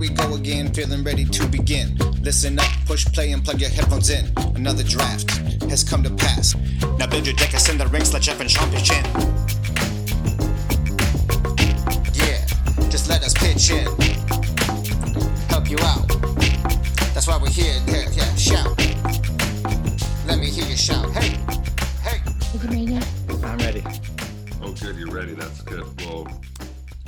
we go again, feeling ready to begin. Listen up, push play, and plug your headphones in. Another draft has come to pass. Now build your deck, and send the ranks, let Jeff and Sean pitch in. Yeah, just let us pitch in. Help you out. That's why we're here. Yeah, yeah, shout. Let me hear you shout. Hey, hey. Is it ready? I'm ready. Oh, good. You're ready. That's good. Well,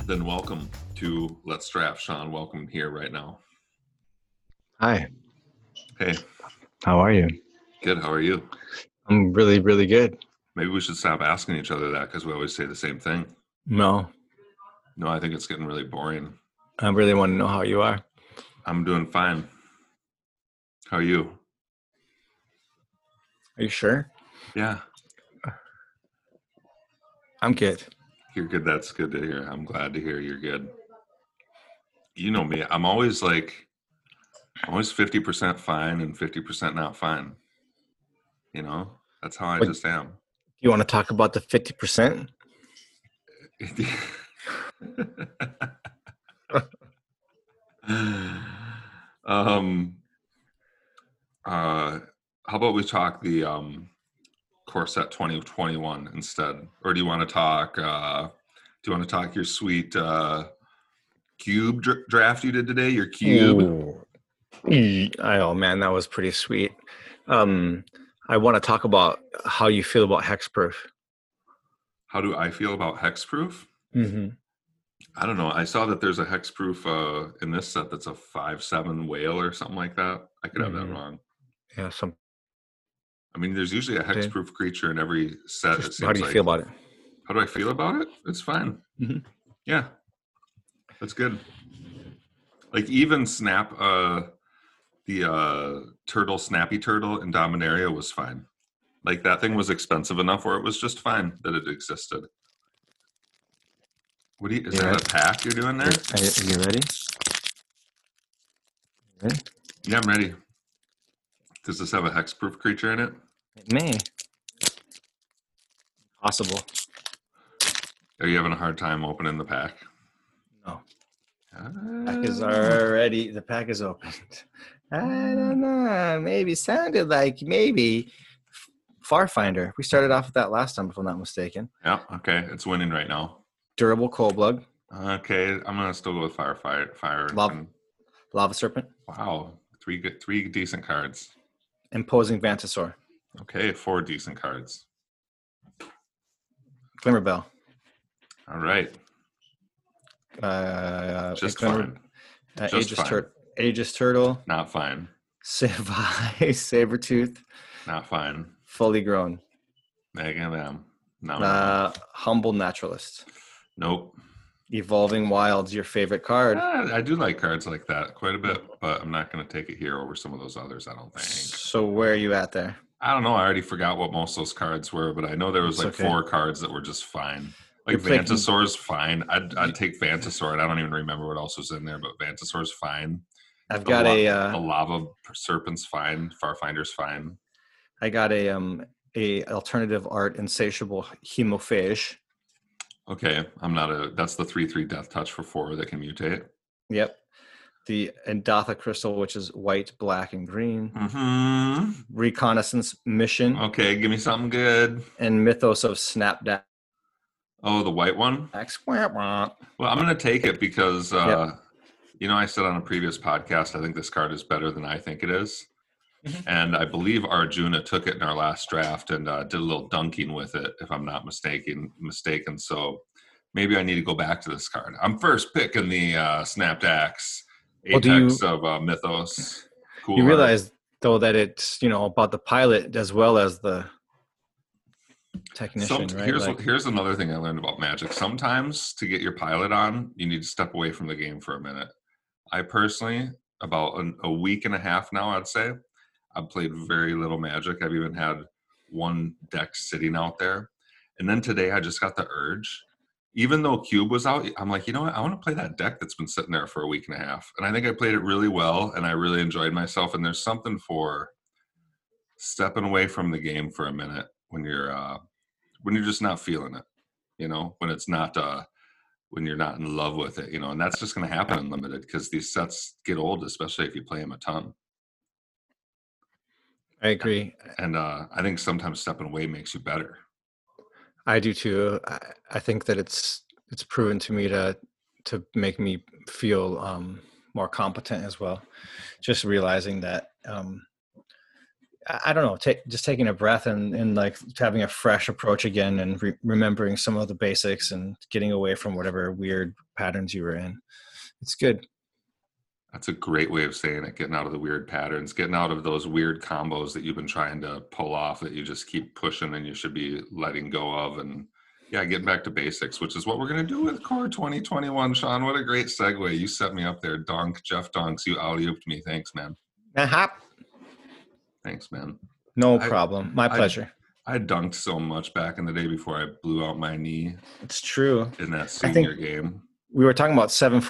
then welcome to Let's Draft. Sean, welcome here right now. Hi. Hey, How are you? good. How are you? I'm really, really good. Maybe we should stop asking each other that because we always say the same thing. No, No, I think it's getting really boring. I really want to know how you are. I'm doing fine. How are you? Are you sure? Yeah, I'm good. you're good. That's good to hear. I'm glad to hear you're good. You know me. I'm always like, I'm always 50% fine and 50% not fine. You know, that's how I just am. You want to talk about the 50%? um uh how about we talk the um Core Set 2021 instead or do you want to talk uh do you want to talk your sweet uh cube dr- draft you did today your cube. Mm, Oh man, that was pretty sweet. Um, I want to talk about how you feel about hexproof. how do i feel about hexproof Mm-hmm. i don't know i saw that there's a hexproof uh in this set that's a five seven whale or something like that i could have Mhm. that wrong Yeah. Some. i mean there's usually a hexproof creature in every set Just, how do you like. feel about it? How do I feel about it? It's fine. Mhm. Yeah, that's good. Like even Snap, uh, the uh, turtle, Snappy Turtle in Dominaria was fine. Like that thing was expensive enough where it was just fine that it existed. What do you? Is Yeah. that a pack you're doing there? Are you, are you ready? Ready? Yeah, I'm ready. Does this have a hexproof creature in it? It may. Possible. Are you having a hard time opening the pack? No. Pack is Ah. already the pack is opened. I don't know. Maybe sounded like maybe Farfinder. We started off with that last time, if I'm not mistaken. Yeah. Okay. It's winning right now. Durable cold blood, Okay, I'm gonna still go with fire, fire, and- lava serpent, Wow, three good, three decent cards. imposing Vantasaur, Okay, four decent cards. Glimmer Bell. All right, uh, just fine, uh, Just Aegis, fine. Tur- Aegis Turtle, not fine, Savai, Sabretooth, not fine. fully grown, Mega them. No, uh, humble naturalist, nope. evolving wilds, your favorite card. Ah, I do like cards like that quite a bit, but I'm not gonna take it here over some of those others. I don't think. So where are you at there? I don't know. I already forgot what most of those cards were, but I know there was It's like okay. four cards that were just fine. Like Vantasaur's fine. I'd, I'd take Vantasaur, and I don't even remember what else was in there, but Vantasaur's fine. I've The got la- a. Uh, lava serpent's fine. Farfinder's fine. I got a um a alternative art insatiable hemophage. Okay, I'm not a. That's the three three death touch for four that can mutate. Yep. The Indatha crystal, which is white, black, and green. Hmm. Reconnaissance mission Okay, give me something good. and mythos of Snapdax. Oh, the white one. Well, I'm gonna take it because uh, Yep. you know I said on a previous podcast I think this card is better than I think it is. Mhm. and I believe Arjuna took it in our last draft and uh, did a little dunking with it, if I'm not mistaken. Mistaken. So maybe I need to go back to this card. I'm first picking the uh, Snapdax Well, do Apex of uh, Mythos. Cool. You art. realize though that it's you know about the pilot as well as the technician, Some- right? here's Like, here's another thing I learned about Magic. Sometimes to get your pilot on, you need to step away from the game for a minute. I personally, about an, a week and a half now, I'd say, I've played very little Magic. I've even had one deck sitting out there, and then today I just got the urge. Even though Cube was out, I'm like, you know what? I want to play that deck that's been sitting there for a week and a half, and I think I played it really well, and I really enjoyed myself. And there's something for stepping away from the game for a minute when you're uh, when you're just not feeling it you know when it's not uh when you're not in love with it, you know, and that's just going to happen unlimited because these sets get old, especially if you play them a ton. I agree. And uh, I think sometimes stepping away makes you better. I do too. I, I think that it's it's proven to me to to make me feel um, more competent as well. Just realizing that um, I, don't know, take, just taking a breath and, and like having a fresh approach again and re- remembering some of the basics and getting away from whatever weird patterns you were in. It's good. That's a great way of saying it. Getting out of the weird patterns, getting out of those weird combos that you've been trying to pull off that you just keep pushing and you should be letting go of. And yeah, getting back to basics, which is what we're going to do with Core 2021. Sean, what a great segue. You set me up there. Donk, Jeff Donks, you alley ooped me. Thanks, man. Uh-huh. Thanks, man. No I- problem. My I- pleasure. I dunked so much back in the day before I blew out my knee it's true. in that I senior game. We were talking about seven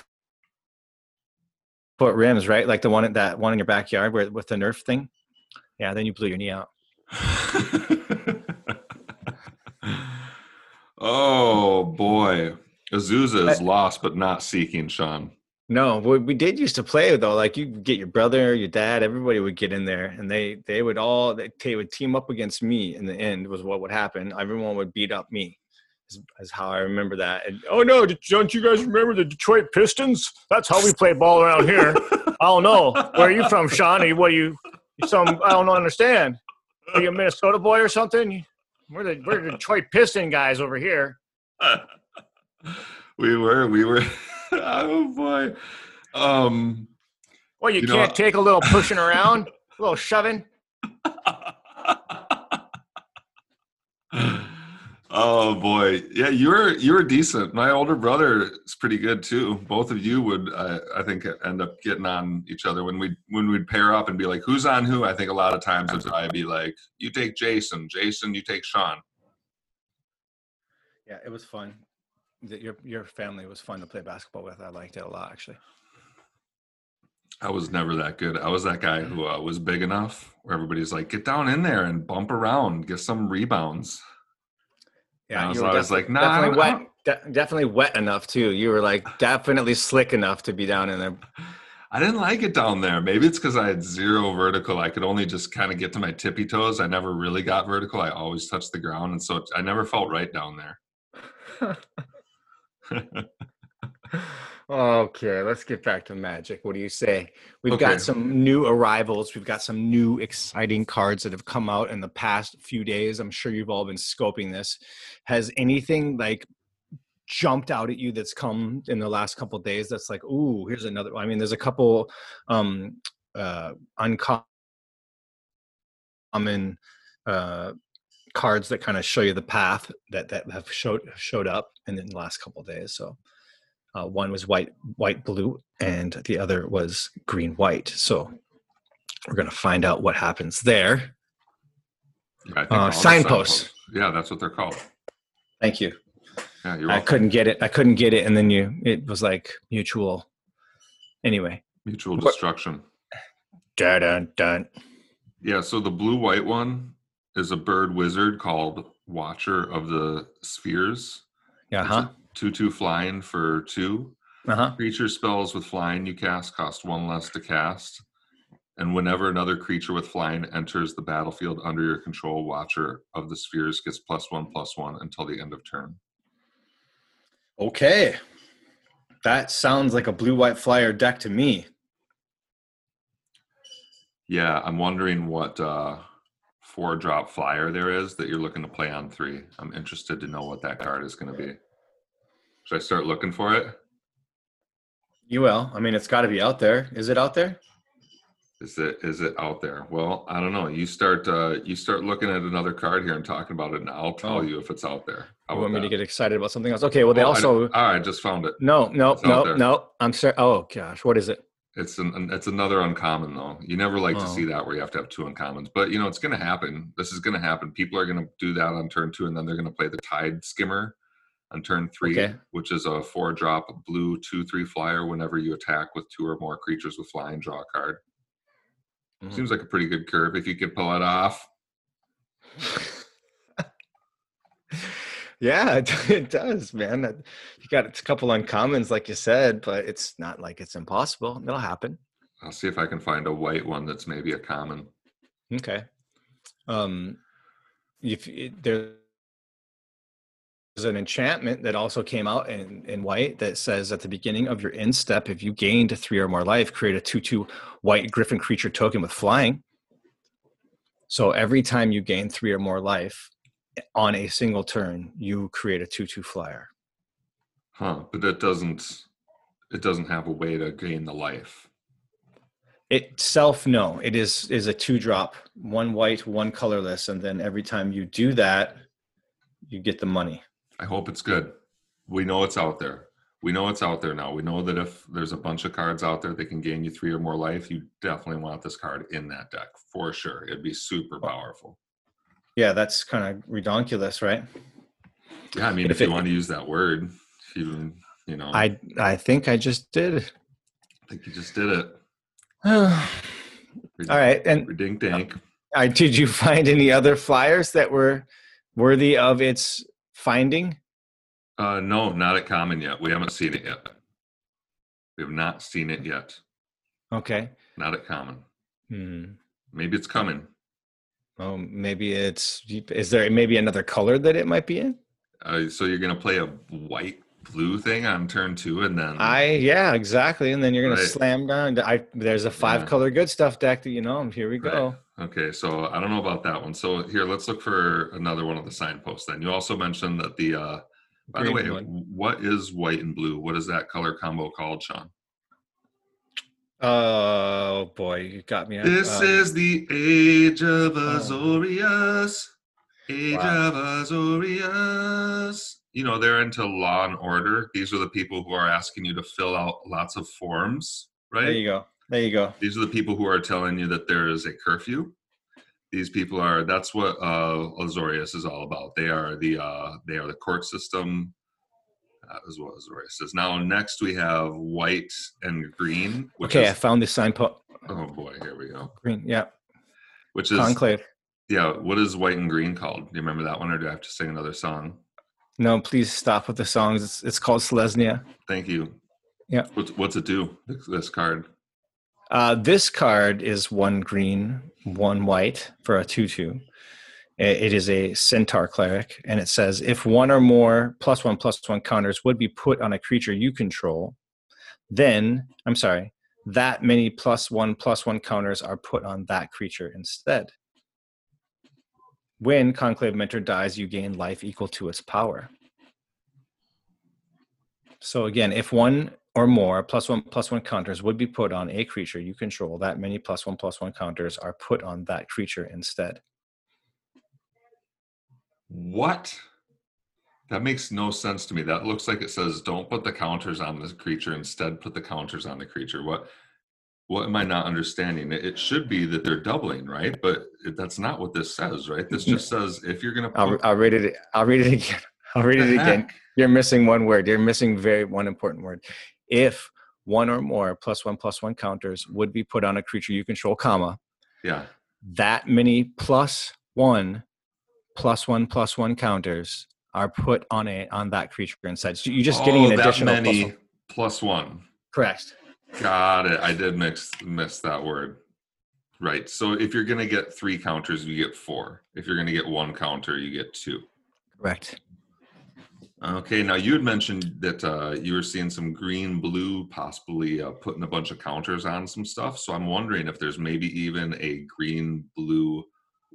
foot rims, right? Like the one at that one in your backyard where with the Nerf thing. Yeah, then you blew your knee out. oh boy. Azusa is lost but not seeking, Sean. No, we, we did used to play though. Like you get your brother, your dad, everybody would get in there, and they they would all they, they would team up against me. In the end, was what would happen. Everyone would beat up me. Is, is how I remember that. And, oh no, don't you guys remember the Detroit Pistons? That's how we play ball around here. I don't know. Where are you from, Shawnee. What you Some I don't understand. Are you a Minnesota boy or something? We're the we're the Detroit Piston guys over here. we were, we were. oh boy. Um. Well, you, You can't take a little pushing around, a little shoving. oh boy, yeah, you're you're decent. My older brother is pretty good too. Both of you would, uh, I think, end up getting on each other when we when we'd pair up and be like, "Who's on who?" I think a lot of times it's I'd be like, "You take Jason, Jason, you take Sean." Yeah, it was fun. The- Your your family was fun to play basketball with. I liked it a lot, actually. I was never that good. I was that guy who uh, was big enough where everybody's like, "Get down in there and bump around, get some rebounds." Yeah. I was were always defi- like, "Nah, definitely wet, de- definitely wet enough too. You were like definitely slick enough to be down in there. I didn't like it down there. Maybe it's because I had zero vertical. I could only just kind of get to my tippy toes. I never really got vertical. I always touched the ground, and so I never felt right down there. Okay, let's get back to magic. What do you say? We've Okay. got some new arrivals. We've got some new exciting cards that have come out in the past few days. I'm sure you've all been scoping this. Has anything like jumped out at you that's come in the last couple of days that's like, ooh, here's another I mean, there's a couple um uh uncommon uh cards that kind of show you the path that that have showed showed up in the last couple of days. So uh, one was white, white, blue, and the other was green, white. So we're going to find out what happens there. I think Uh, the signposts. Yeah, that's what they're called. Thank you. Yeah, I couldn't get it. I couldn't get it, and then you. It was like mutual. Anyway, Mutual destruction. dun dun dun. Yeah, so the blue white one is a bird wizard called Watcher of the Spheres. Yeah, huh? Two two flying for two. Uh huh. Creature spells with flying you cast cost one less to cast. And whenever another creature with flying enters the battlefield under your control, Watcher of the Spheres gets plus one plus one until the end of turn. Okay, that sounds like a blue white flyer deck to me. Yeah, I'm wondering what uh, four drop flyer there is that you're looking to play on three. I'm interested to know what that card is going to be. Should I start looking for it? You will. I mean, it's got to be out there. Is it out there? Is it is it out there? Well, I don't know. You start uh, you start looking at another card here and talking about it, and I'll tell Oh. you if it's out there. How You want me about to get excited about something else? Okay. Well, they Oh, I- also. all right, I just found it. No, no, It's no, no. I'm sorry. Oh gosh, what is it? It's an it's another uncommon though. You never like to Oh. see that where you have to have two uncommons, but you know it's going to happen. This is going to happen. People are going to do that on turn two, and then they're going to play the Tide Skimmer on turn three, Okay. which is a four drop blue two three flyer. Whenever you attack with two or more creatures with flying, draw a card. Mhm. Seems like a pretty good curve if you could pull it off. Yeah, it, it does, man. That- You got a couple uncommons, like you said, but it's not like it's impossible. It'll happen. I'll see if I can find a white one that's maybe a common. Okay. Um, if there's an enchantment that also came out in, in white that says at the beginning of your end step, if you gained three or more life, create a two-two white griffin creature token with flying. So every time you gain three or more life on a single turn, you create a two-two flyer. Huh, but that doesn't it doesn't have a way to gain the life. Itself, no. It is is a two drop, one white, one colorless, and then every time you do that, you get the money. I hope it's good. We know it's out there. We know it's out there now. We know that if there's a bunch of cards out there that can gain you three or more life, you definitely want this card in that deck for sure. It'd be super powerful. Yeah, that's kind of redonkulous, right? Yeah, I mean, If if you it- want to use that word, if you you know, I I think I just did. I think you just did it. All right, and Dink dank. I did you find any other flyers that were worthy of its finding? Uh, no, not at common yet. We haven't seen it yet. We have not seen it yet. Okay. Not at common. Hmm. Maybe it's coming. Oh, maybe it's. Is there maybe another color that it might be in? Uh, so you're gonna play a white blue thing on turn two, and then I yeah, exactly. And then you're gonna Right. slam down. I there's a five Yeah. color good stuff deck that you know. Here we go. Right. Okay, so I don't know about that one. So here, let's look for another one of the signposts. Then you also mentioned that the. uh By the way, one. what is white and blue? What is that color combo called, Sean? Oh boy, you got me. This um, is the age of oh. Azorius. Age Wow. of Azorius. You know, they're into law and order. These are the people who are asking you to fill out lots of forms, right? There you go. There you go. These are the people who are telling you that there is a curfew. These people are that's what uh Azorius is all about. They are the uh they are the court system. That is what Azorius is. Now next we have white and green. Which Okay, I found this signpost. Oh boy, here we go. Green. Yeah. Which is Conclave. yeah, what is white and green called? Do you remember that one or do I have to sing another song? No, please stop with the songs. It's, it's called Selesnya. Thank you. Yeah. What's what's it do? This, this card. Uh, this card is one green, one white for a 2 2. It is a centaur cleric, and it says if one or more plus one plus one counters would be put on a creature you control, then, I'm sorry, that many plus one plus one counters are put on that creature instead. When Conclave Mentor dies, you gain life equal to its power. So again, if one or more plus one plus one counters would be put on a creature you control, that many plus one plus one counters are put on that creature instead. What? That makes no sense to me. That looks like it says don't put the counters on this creature, instead put the counters on the creature. What what am I not understanding? It should be that they're doubling, right? But that's not what this says, right? This just says if you're gonna I'll, I'll read it. I'll read it again. I'll read the it again. You're missing one word. You're missing very one important word. If one or more plus one plus one counters would be put on a creature you control, comma Yeah. that many plus one plus one plus one counters are put on a on that creature instead. So you're just getting Oh, an that additional plus many one. plus one. Correct. Got it. I did mix miss that word. Right. So if you're gonna get three counters, you get four. If you're gonna get one counter, you get two. Correct. Okay, now you had mentioned that uh, you were seeing some green, blue, possibly uh, putting a bunch of counters on some stuff. So I'm wondering if there's maybe even a green, blue,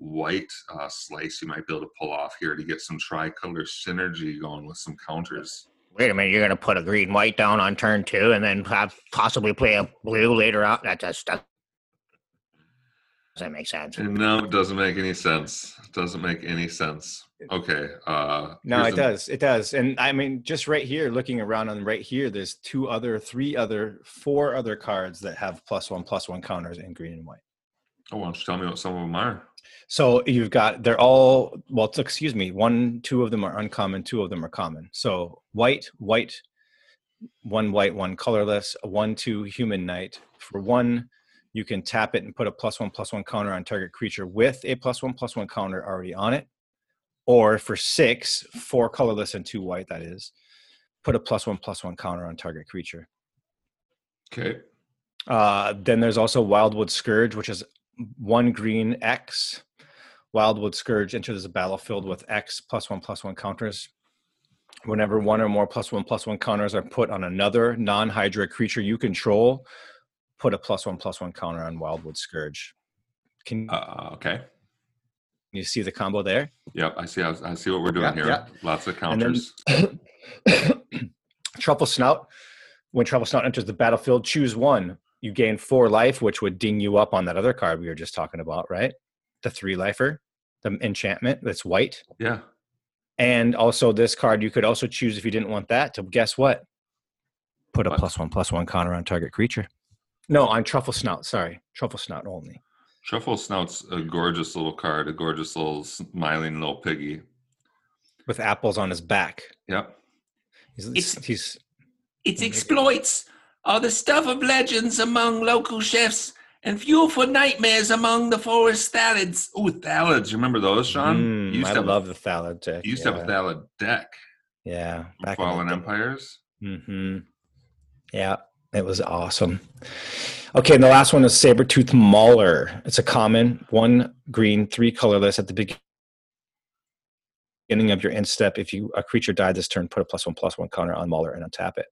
white uh, slice you might be able to pull off here to get some tricolor synergy going with some counters. Wait a minute, you're going to put a green white down on turn two and then have possibly play a blue later on? That just that doesn't make sense. No, it doesn't make any sense. It doesn't make any sense. Okay. Uh, No, it the- does. It does. And I mean, just right here, looking around on right here, there's two other, three other, four other cards that have plus one, plus one counters in green and white. Oh, why don't you tell me what some of them are? So you've got, they're all, well, excuse me, one, two of them are uncommon, two of them are common. So white, white, one white, one colorless, a one, two human knight. For one, you can tap it and put a plus one, plus one counter on target creature with a plus one, plus one counter already on it. or for six, four colorless and two white. That is, put a plus one plus one counter on target creature. Okay. Uh, then there's also Wildwood Scourge, which is one green X. Wildwood Scourge enters the battlefield with X plus one plus one counters. Whenever one or more plus one plus one counters are put on another non Hydra creature you control, put a plus one plus one counter on Wildwood Scourge. Can Uh, okay. you see the combo there? Yep. I see. I see what we're doing Yeah, here. yeah. Lots of And then- counters. Truffle Snout. When Truffle Snout enters the battlefield, choose one. You gain four life, which would ding you up on that other card we were just talking about, right? The three lifer, the enchantment that's white. yeah. And also this card, you could also choose if you didn't want that to guess what? Put a What? plus one plus one counter on target creature. No, on Truffle Snout. Sorry, Truffle Snout only. Shuffle Snout's a gorgeous little card, a gorgeous little smiling little piggy. With apples on his back. Yep. He's, It's- he's Its exploits are the stuff of legends among local chefs and fuel for nightmares among the forest thalids. Oh, Thallids. You remember those, Sean? Mm, used I to have, love the Thallid deck. you used to have a Thallid deck. Yeah, back Fallen Empires. Mm-hmm. Yeah, it was awesome. Okay, and the last one is Sabretooth Mauler. It's a common, one green, three colorless at the begin- beginning of your end step. If you a creature died this turn, put a plus one plus one counter on Mauler and untap it.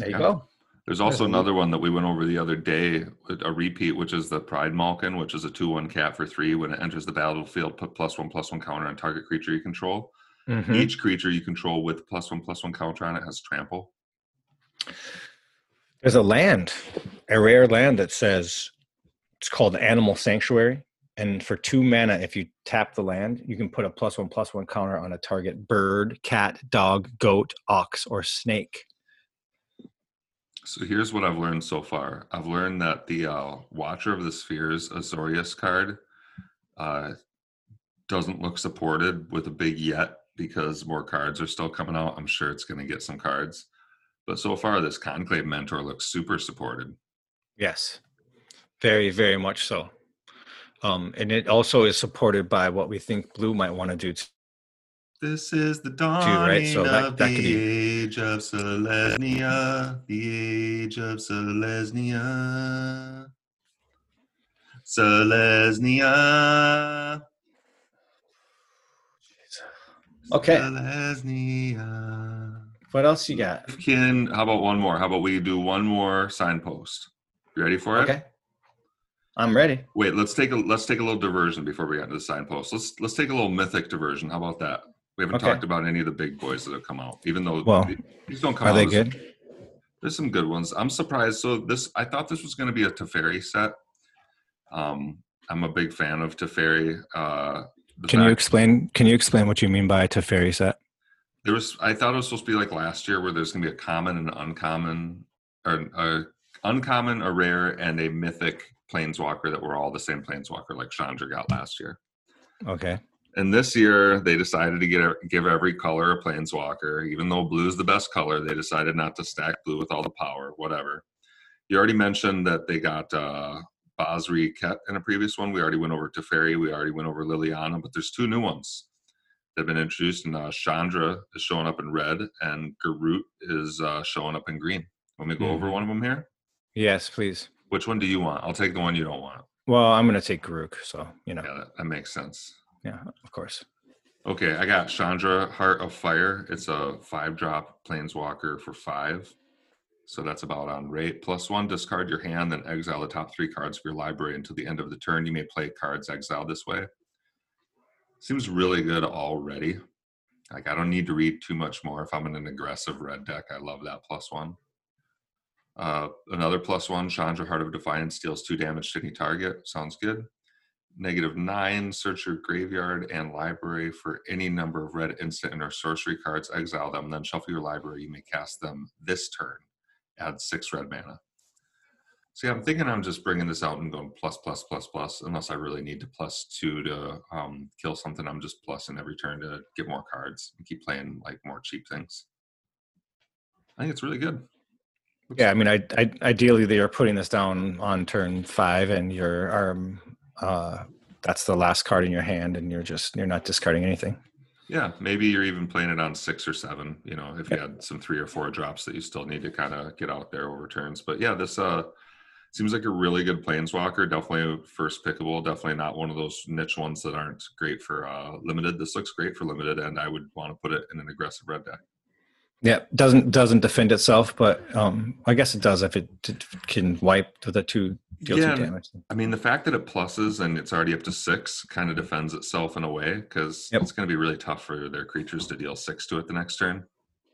There you Yeah. go. There's also There's another one that we went over the other day, a repeat, which is the Pride Malkin, which is a 2 1 cat for three. When it enters the battlefield, put plus one plus one counter on target creature you control. Mhm. Each creature you control with plus one plus one counter on it has trample. There's a land, a rare land that says it's called Animal Sanctuary. And for two mana, if you tap the land, you can put a plus one plus one counter on a target bird, cat, dog, goat, ox, or snake. So here's what I've learned so far. I've learned that the uh, Watcher of the Spheres Azorius card uh, doesn't look supported with a big yet because more cards are still coming out. I'm sure it's going to get some cards. But so far, this Conclave Mentor looks super supported. Yes, very, very much so. Um, and it also is supported by what we think Blue might want to do. This is the dawning right? So that- of that the be- age of Selesnya, the age of Selesnya. Selesnya. Okay. Selesnya. What else you got? Can how about one more? How about we do one more signpost? You ready for it? Okay, I'm ready. Wait, let's take a let's take a little diversion before we get into the signpost. Let's let's take a little mythic diversion. How about that? We haven't Okay. talked about any of the big boys that have come out, even though Well, these don't come Are out. they as- good? There's some good ones. I'm surprised. So this, I thought this was going to be a Teferi set. Um, I'm a big fan of Teferi. Uh, Can you explain? Can you explain what you mean by a Teferi set? There was. I thought it was supposed to be like last year, where there's going to be a common and uncommon, or uncommon, a rare, and a mythic planeswalker that were all the same planeswalker, like Chandra got last year. Okay. And this year, they decided to get give every color a planeswalker. Even though blue is the best color, they decided not to stack blue with all the power. Whatever. You already mentioned that they got uh, Basri Ket in a previous one. We already went over Teferi. We already went over Liliana, but there's two new ones that have been introduced. And uh, Chandra is showing up in red, and Garruk is uh, showing up in green. Let me go over Mhm. one of them here. Yes, please. Which one do you want? I'll take the one you don't want. Well, I'm going to take Garruk, so you know. Yeah, that, that makes sense. Yeah, of course. Okay, I got Chandra Heart of Fire. It's a five drop planeswalker for five. So that's about on rate. Plus one, discard your hand, then exile the top three cards of your library until the end of the turn. You may play cards exiled this way. Seems really good already. Like I don't need to read too much more. If I'm in an aggressive red deck, I love that plus one. Uh, another plus one, Chandra Heart of Defiance deals two damage to any target. Sounds good. Negative nine, search your graveyard and library for any number of red instant or sorcery cards, exile them, then shuffle your library. You may cast them this turn. Add six red mana. See, I'm thinking I'm just bringing this out and going plus, plus, plus, plus, unless I really need to plus two to um, kill something. I'm just plussing every turn to get more cards and keep playing like more cheap things. I think it's really good. Yeah, I mean, I, I ideally they are putting this down on turn five, and your um, uh, that's the last card in your hand, and you're just you're not discarding anything. Yeah, maybe you're even playing it on six or seven. You know, if you had some three or four drops that you still need to kind of get out there over turns. But yeah, this uh seems like a really good planeswalker. Definitely first pickable. Definitely not one of those niche ones that aren't great for uh limited. This looks great for limited, and I would want to put it in an aggressive red deck. Yeah, doesn't doesn't defend itself, but um, I guess it does if it t- can wipe the two Yeah, damage. I mean, the fact that it pluses and it's already up to six kind of defends itself in a way because Yep. it's going to be really tough for their creatures to deal six to it the next turn.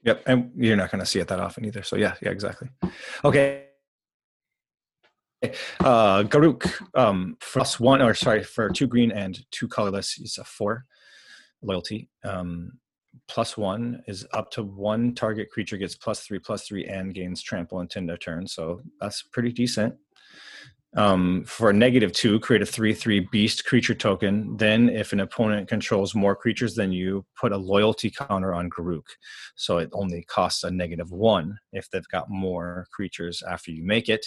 Yep, and you're not going to see it that often either. So yeah, yeah, exactly. Okay. Uh, Garruk, um, for plus one, or sorry, for two green and two colorless, is a four loyalty. Um, plus one is up to one target creature gets plus three, plus three, and gains trample and tend a turn. So that's pretty decent. Um, for a negative two, create a three-three beast creature token. Then, if an opponent controls more creatures than you, put a loyalty counter on Garruk. So it only costs a negative one if they've got more creatures after you make it,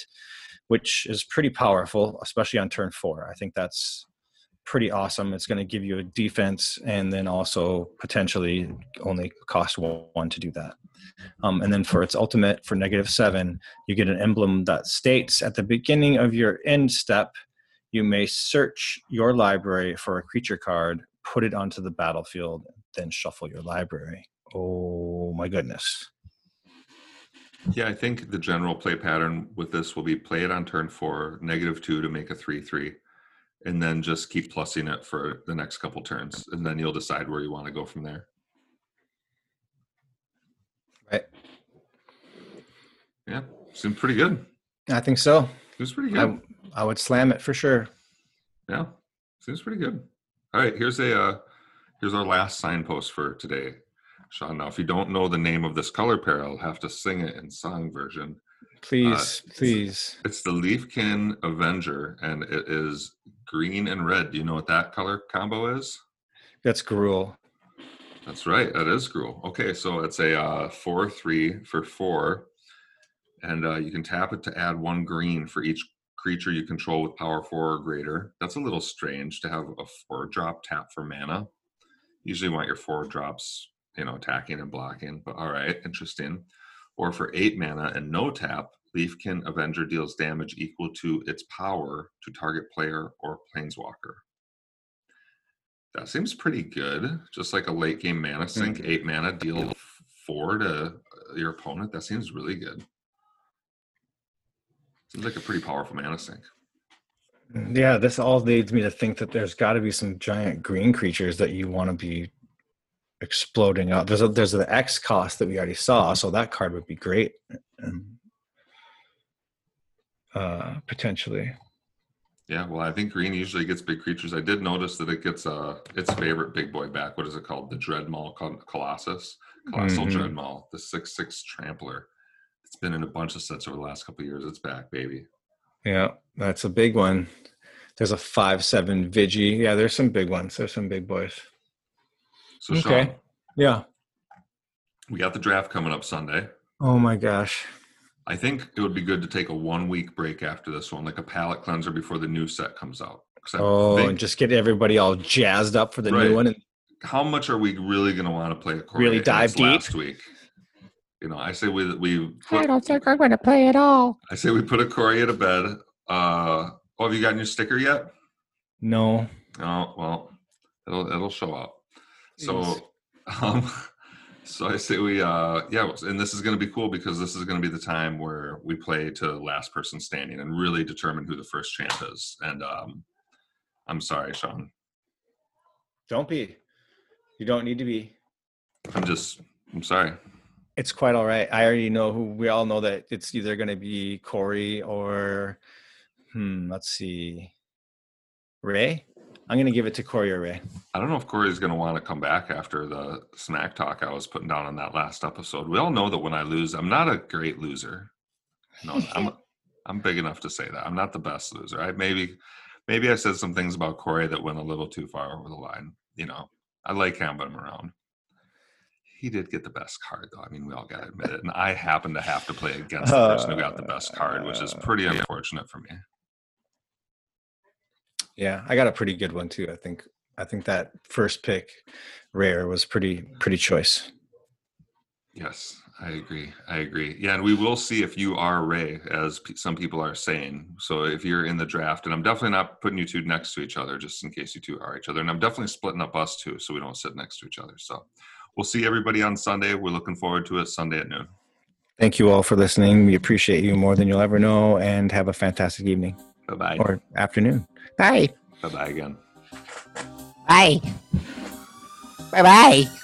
which is pretty powerful, especially on turn four. I think that's pretty awesome. It's going to give you a defense and then also potentially only cost one to do that. Um, and then for its ultimate, for negative seven, you get an emblem that states at the beginning of your end step, you may search your library for a creature card, put it onto the battlefield, then shuffle your library. Oh my goodness. Yeah, I think the general play pattern with this will be play it on turn four, negative two to make a three three, and then just keep plussing it for the next couple turns, and then you'll decide where you want to go from there. Yeah, seemed pretty good. I think so. Seems pretty good. I, I would slam it for sure. Yeah, seems pretty good. All right, here's a uh, here's our last signpost for today, Sean. Now, if you don't know the name of this color pair, I'll have to sing it in song version. Please, please. It's the Leafkin Avenger, and it is green and red. Do you know what that color combo is? That's Gruul. That's right. That is Gruul. Okay, so it's a uh, four three for four, and uh, you can tap it to add one green for each creature you control with power four or greater. That's a little strange to have a four drop tap for mana. Usually, you want your four drops, you know, attacking and blocking. But all right, interesting. Or for eight mana and no tap, Leafkin Avenger deals damage equal to its power to target player or planeswalker. That seems pretty good. Just like a late game mana sink, eight mana, deal four to uh, your opponent. That seems really good. Seems like a pretty powerful mana sink. Yeah, this all leads me to think that there's got to be some giant green creatures that you want to be exploding out. There's a, there's the X cost that we already saw, so that card would be great. Um, uh, potentially. Yeah, well, I think green usually gets big creatures. I did notice that it gets uh its favorite big boy back. What is it called? The Dreadmaw Col- Colossus, Colossal Mhm. Dreadmaw, the six six Trampler. It's been in a bunch of sets over the last couple of years. It's back, baby. Yeah, that's a big one. There's a five seven Vigi. Yeah, there's some big ones. There's some big boys. So, Okay. Sean, Yeah. we got the draft coming up Sunday. Oh my gosh. I think it would be good to take a one week break after this one, like a palate cleanser before the new set comes out. Oh, think- and just get everybody all jazzed up for the Right. new one. And how much are we really going to want to play a Corey Really dive this last deep? week? You know, I say we we I don't think I'm going to play at all. I say we put a Corey to bed. Uh, oh, have you gotten your sticker yet? no. Oh, well, it'll it'll show up. So, um, so I say we uh yeah, and this is going to be cool because this is going to be the time where we play to last person standing and really determine who the first champ is. And um, I'm sorry, Sean. Don't be. You don't need to be. I'm just I'm sorry. It's quite all right. I already know who we all know that it's either going to be Corey or, hmm, let's see, Ray. I'm going to give it to Corey or Ray. I don't know if Corey's going to want to come back after the smack talk I was putting down on that last episode. We all know that when I lose, I'm not a great loser. No, I'm I'm big enough to say that I'm not the best loser. I maybe maybe I said some things about Corey that went a little too far over the line. You know, I like having him around. He did get the best card, though. I mean, we all got to admit it. And I happen to have to play against the person who got the best card, which is pretty uh, unfortunate for me. Yeah, I got a pretty good one too. I think I think that first pick, rare, was pretty pretty choice. Yes, I agree. I agree. Yeah, and we will see if you are Ray, as p- some people are saying. So if you're in the draft, and I'm definitely not putting you two next to each other, just in case you two are each other, and I'm definitely splitting up us two, so we don't sit next to each other. So we'll see everybody on Sunday. We're looking forward to it Sunday at noon. Thank you all for listening. We appreciate you more than you'll ever know, and have a fantastic evening Bye bye. or afternoon. Bye. Bye bye again. Bye. Bye bye.